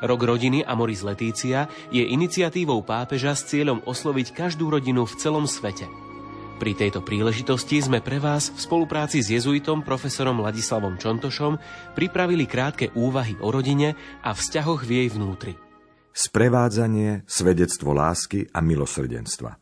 Rok rodiny Amoris Letícia je iniciatívou pápeža s cieľom osloviť každú rodinu v celom svete – pri tejto príležitosti sme pre vás v spolupráci s jezuitom profesorom Ladislavom Čontošom pripravili krátke úvahy o rodine a vzťahoch v jej vnútri. Sprevádzanie, svedectvo lásky a milosrdenstva.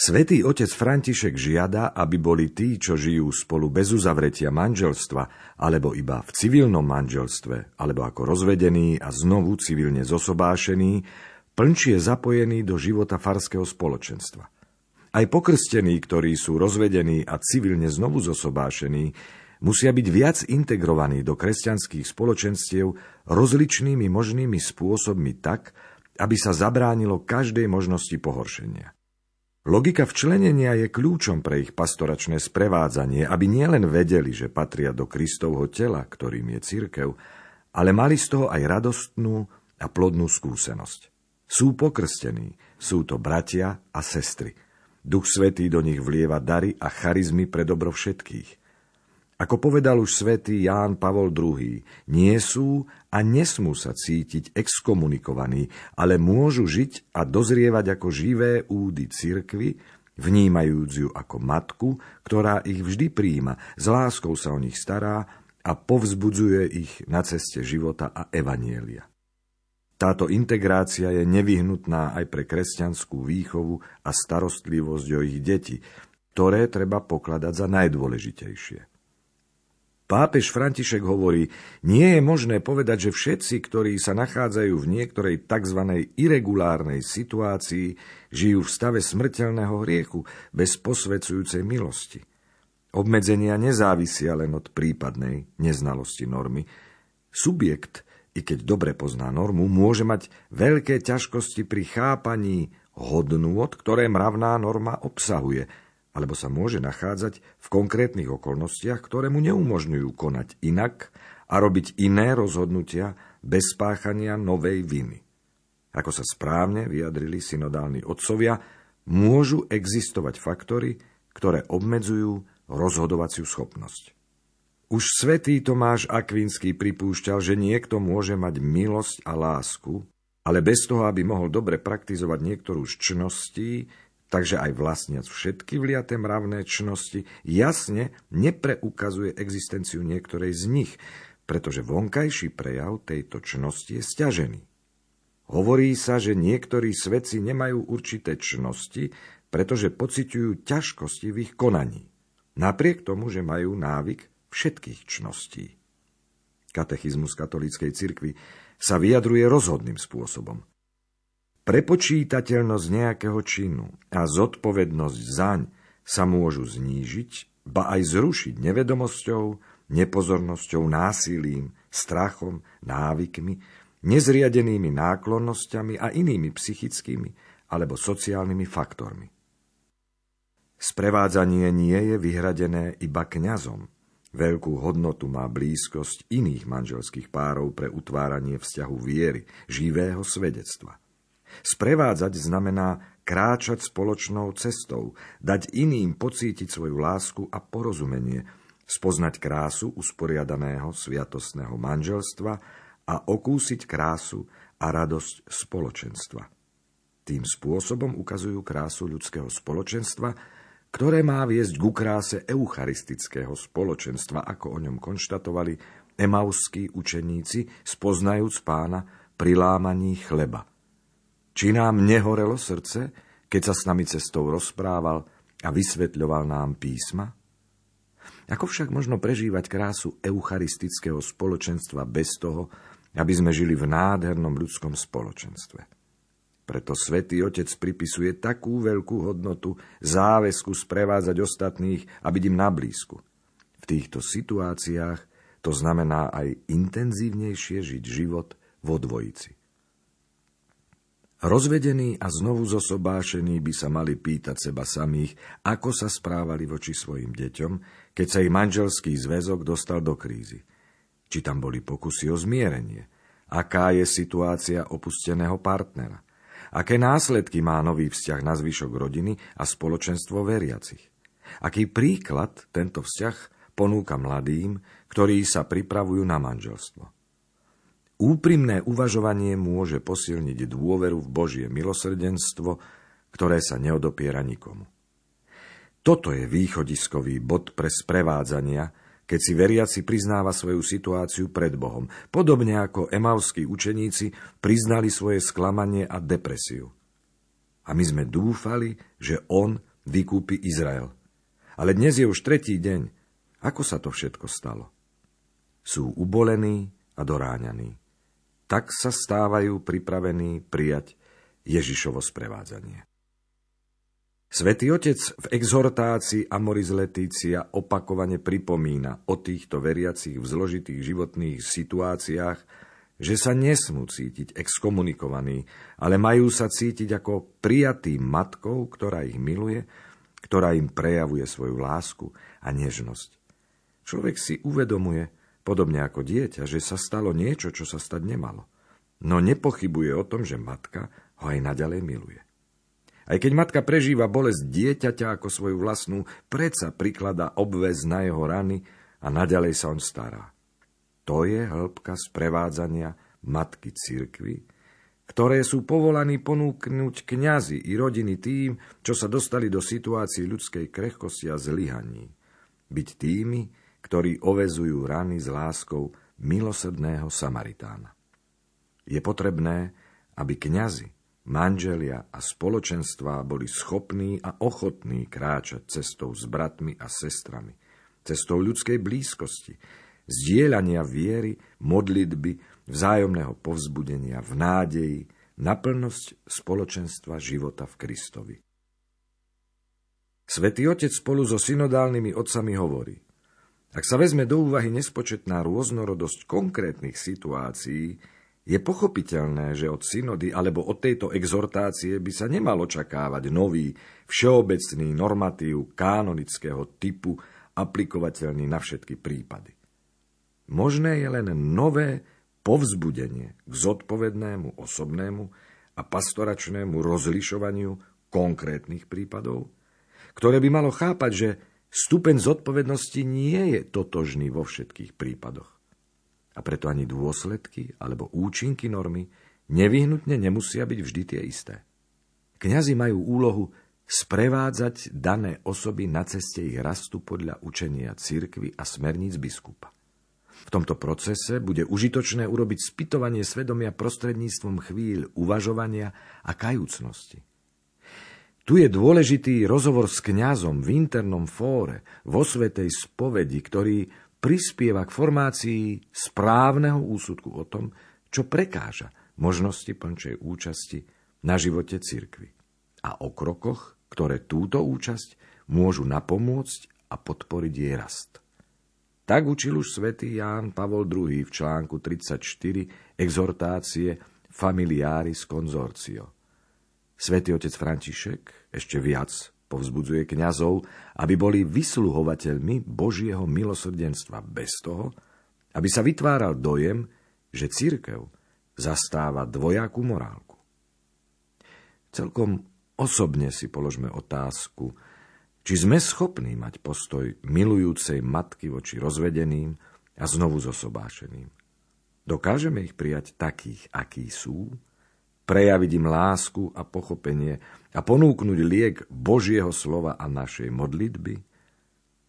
Svetý otec František žiada, aby boli tí, čo žijú spolu bez uzavretia manželstva, alebo iba v civilnom manželstve, alebo ako rozvedení a znovu civilne zosobášení, plnčie zapojení do života farského spoločenstva – aj pokrstení, ktorí sú rozvedení a civilne znovu zosobášení, musia byť viac integrovaní do kresťanských spoločenstiev rozličnými možnými spôsobmi tak, aby sa zabránilo každej možnosti pohoršenia. Logika včlenenia je kľúčom pre ich pastoračné sprevádzanie, aby nielen vedeli, že patria do Kristovho tela, ktorým je církev, ale mali z toho aj radostnú a plodnú skúsenosť. Sú pokrstení, sú to bratia a sestry – Duch Svetý do nich vlieva dary a charizmy pre dobro všetkých. Ako povedal už svätý Ján Pavol II, nie sú a nesmú sa cítiť exkomunikovaní, ale môžu žiť a dozrievať ako živé údy cirkvy, vnímajúc ju ako matku, ktorá ich vždy príjima, s láskou sa o nich stará a povzbudzuje ich na ceste života a evanielia. Táto integrácia je nevyhnutná aj pre kresťanskú výchovu a starostlivosť o ich deti, ktoré treba pokladať za najdôležitejšie. Pápež František hovorí, nie je možné povedať, že všetci, ktorí sa nachádzajú v niektorej tzv. irregulárnej situácii, žijú v stave smrteľného hriechu bez posvedzujúcej milosti. Obmedzenia nezávisia len od prípadnej neznalosti normy. Subjekt i keď dobre pozná normu, môže mať veľké ťažkosti pri chápaní hodnôt, ktoré mravná norma obsahuje, alebo sa môže nachádzať v konkrétnych okolnostiach, ktoré mu neumožňujú konať inak a robiť iné rozhodnutia bez spáchania novej viny. Ako sa správne vyjadrili synodálni otcovia, môžu existovať faktory, ktoré obmedzujú rozhodovaciu schopnosť. Už svätý Tomáš Akvinský pripúšťal, že niekto môže mať milosť a lásku, ale bez toho, aby mohol dobre praktizovať niektorú z čností, takže aj vlastniac všetky vliaté mravné čnosti, jasne nepreukazuje existenciu niektorej z nich, pretože vonkajší prejav tejto čnosti je stiažený. Hovorí sa, že niektorí svedci nemajú určité čnosti, pretože pociťujú ťažkosti v ich konaní. Napriek tomu, že majú návyk všetkých čností. Katechizmus katolíckej cirkvi sa vyjadruje rozhodným spôsobom. Prepočítateľnosť nejakého činu a zodpovednosť zaň sa môžu znížiť, ba aj zrušiť nevedomosťou, nepozornosťou, násilím, strachom, návykmi, nezriadenými náklonnosťami a inými psychickými alebo sociálnymi faktormi. Sprevádzanie nie je vyhradené iba kňazom, Veľkú hodnotu má blízkosť iných manželských párov pre utváranie vzťahu viery, živého svedectva. Sprevádzať znamená kráčať spoločnou cestou, dať iným pocítiť svoju lásku a porozumenie, spoznať krásu usporiadaného sviatostného manželstva a okúsiť krásu a radosť spoločenstva. Tým spôsobom ukazujú krásu ľudského spoločenstva, ktoré má viesť ku kráse eucharistického spoločenstva, ako o ňom konštatovali emauskí učeníci, spoznajúc pána pri lámaní chleba. Či nám nehorelo srdce, keď sa s nami cestou rozprával a vysvetľoval nám písma? Ako však možno prežívať krásu eucharistického spoločenstva bez toho, aby sme žili v nádhernom ľudskom spoločenstve? Preto svätý Otec pripisuje takú veľkú hodnotu záväzku sprevádzať ostatných a byť im na blízku. V týchto situáciách to znamená aj intenzívnejšie žiť život vo dvojici. Rozvedení a znovu zosobášení by sa mali pýtať seba samých, ako sa správali voči svojim deťom, keď sa ich manželský zväzok dostal do krízy. Či tam boli pokusy o zmierenie, aká je situácia opusteného partnera, aké následky má nový vzťah na zvyšok rodiny a spoločenstvo veriacich. Aký príklad tento vzťah ponúka mladým, ktorí sa pripravujú na manželstvo. Úprimné uvažovanie môže posilniť dôveru v Božie milosrdenstvo, ktoré sa neodopiera nikomu. Toto je východiskový bod pre sprevádzania, keď si veriaci priznáva svoju situáciu pred Bohom, podobne ako emavskí učeníci priznali svoje sklamanie a depresiu. A my sme dúfali, že On vykúpi Izrael. Ale dnes je už tretí deň. Ako sa to všetko stalo? Sú ubolení a doráňaní tak sa stávajú pripravení prijať Ježišovo sprevádzanie. Svetý Otec v exhortácii Amoris Letícia opakovane pripomína o týchto veriacich v zložitých životných situáciách, že sa nesmú cítiť exkomunikovaní, ale majú sa cítiť ako prijatý matkou, ktorá ich miluje, ktorá im prejavuje svoju lásku a nežnosť. Človek si uvedomuje, Podobne ako dieťa, že sa stalo niečo, čo sa stať nemalo. No nepochybuje o tom, že matka ho aj naďalej miluje. Aj keď matka prežíva bolesť dieťaťa ako svoju vlastnú, predsa prikladá obväz na jeho rany a naďalej sa on stará. To je hĺbka sprevádzania matky cirkvy, ktoré sú povolaní ponúknuť kňazi i rodiny tým, čo sa dostali do situácií ľudskej krehkosti a zlyhaní. Byť tými, ktorí ovezujú rany s láskou milosrdného Samaritána. Je potrebné, aby kňazi, manželia a spoločenstvá boli schopní a ochotní kráčať cestou s bratmi a sestrami, cestou ľudskej blízkosti, zdieľania viery, modlitby, vzájomného povzbudenia v nádeji, naplnosť spoločenstva života v Kristovi. Svetý Otec spolu so synodálnymi otcami hovorí – ak sa vezme do úvahy nespočetná rôznorodosť konkrétnych situácií, je pochopiteľné, že od synody alebo od tejto exhortácie by sa nemalo čakávať nový, všeobecný normatív kanonického typu aplikovateľný na všetky prípady. Možné je len nové povzbudenie k zodpovednému osobnému a pastoračnému rozlišovaniu konkrétnych prípadov, ktoré by malo chápať, že Stupeň zodpovednosti nie je totožný vo všetkých prípadoch. A preto ani dôsledky alebo účinky normy nevyhnutne nemusia byť vždy tie isté. Kňazi majú úlohu sprevádzať dané osoby na ceste ich rastu podľa učenia cirkvy a smerníc biskupa. V tomto procese bude užitočné urobiť spytovanie svedomia prostredníctvom chvíľ uvažovania a kajúcnosti. Tu je dôležitý rozhovor s kňazom v internom fóre, vo svetej spovedi, ktorý prispieva k formácii správneho úsudku o tom, čo prekáža možnosti plnčej účasti na živote cirkvy a o krokoch, ktoré túto účasť môžu napomôcť a podporiť jej rast. Tak učil už svätý Ján Pavol II v článku 34 exhortácie Familiaris Consortio – Svetý otec František ešte viac povzbudzuje kňazov, aby boli vysluhovateľmi Božieho milosrdenstva bez toho, aby sa vytváral dojem, že církev zastáva dvojakú morálku. Celkom osobne si položme otázku, či sme schopní mať postoj milujúcej matky voči rozvedeným a znovu zosobášeným. Dokážeme ich prijať takých, akí sú, prejaviť im lásku a pochopenie a ponúknuť liek Božieho slova a našej modlitby?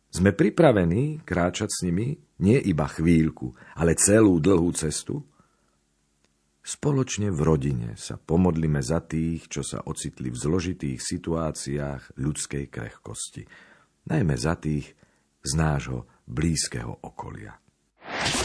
Sme pripravení kráčať s nimi nie iba chvíľku, ale celú dlhú cestu? Spoločne v rodine sa pomodlíme za tých, čo sa ocitli v zložitých situáciách ľudskej krehkosti, najmä za tých z nášho blízkeho okolia.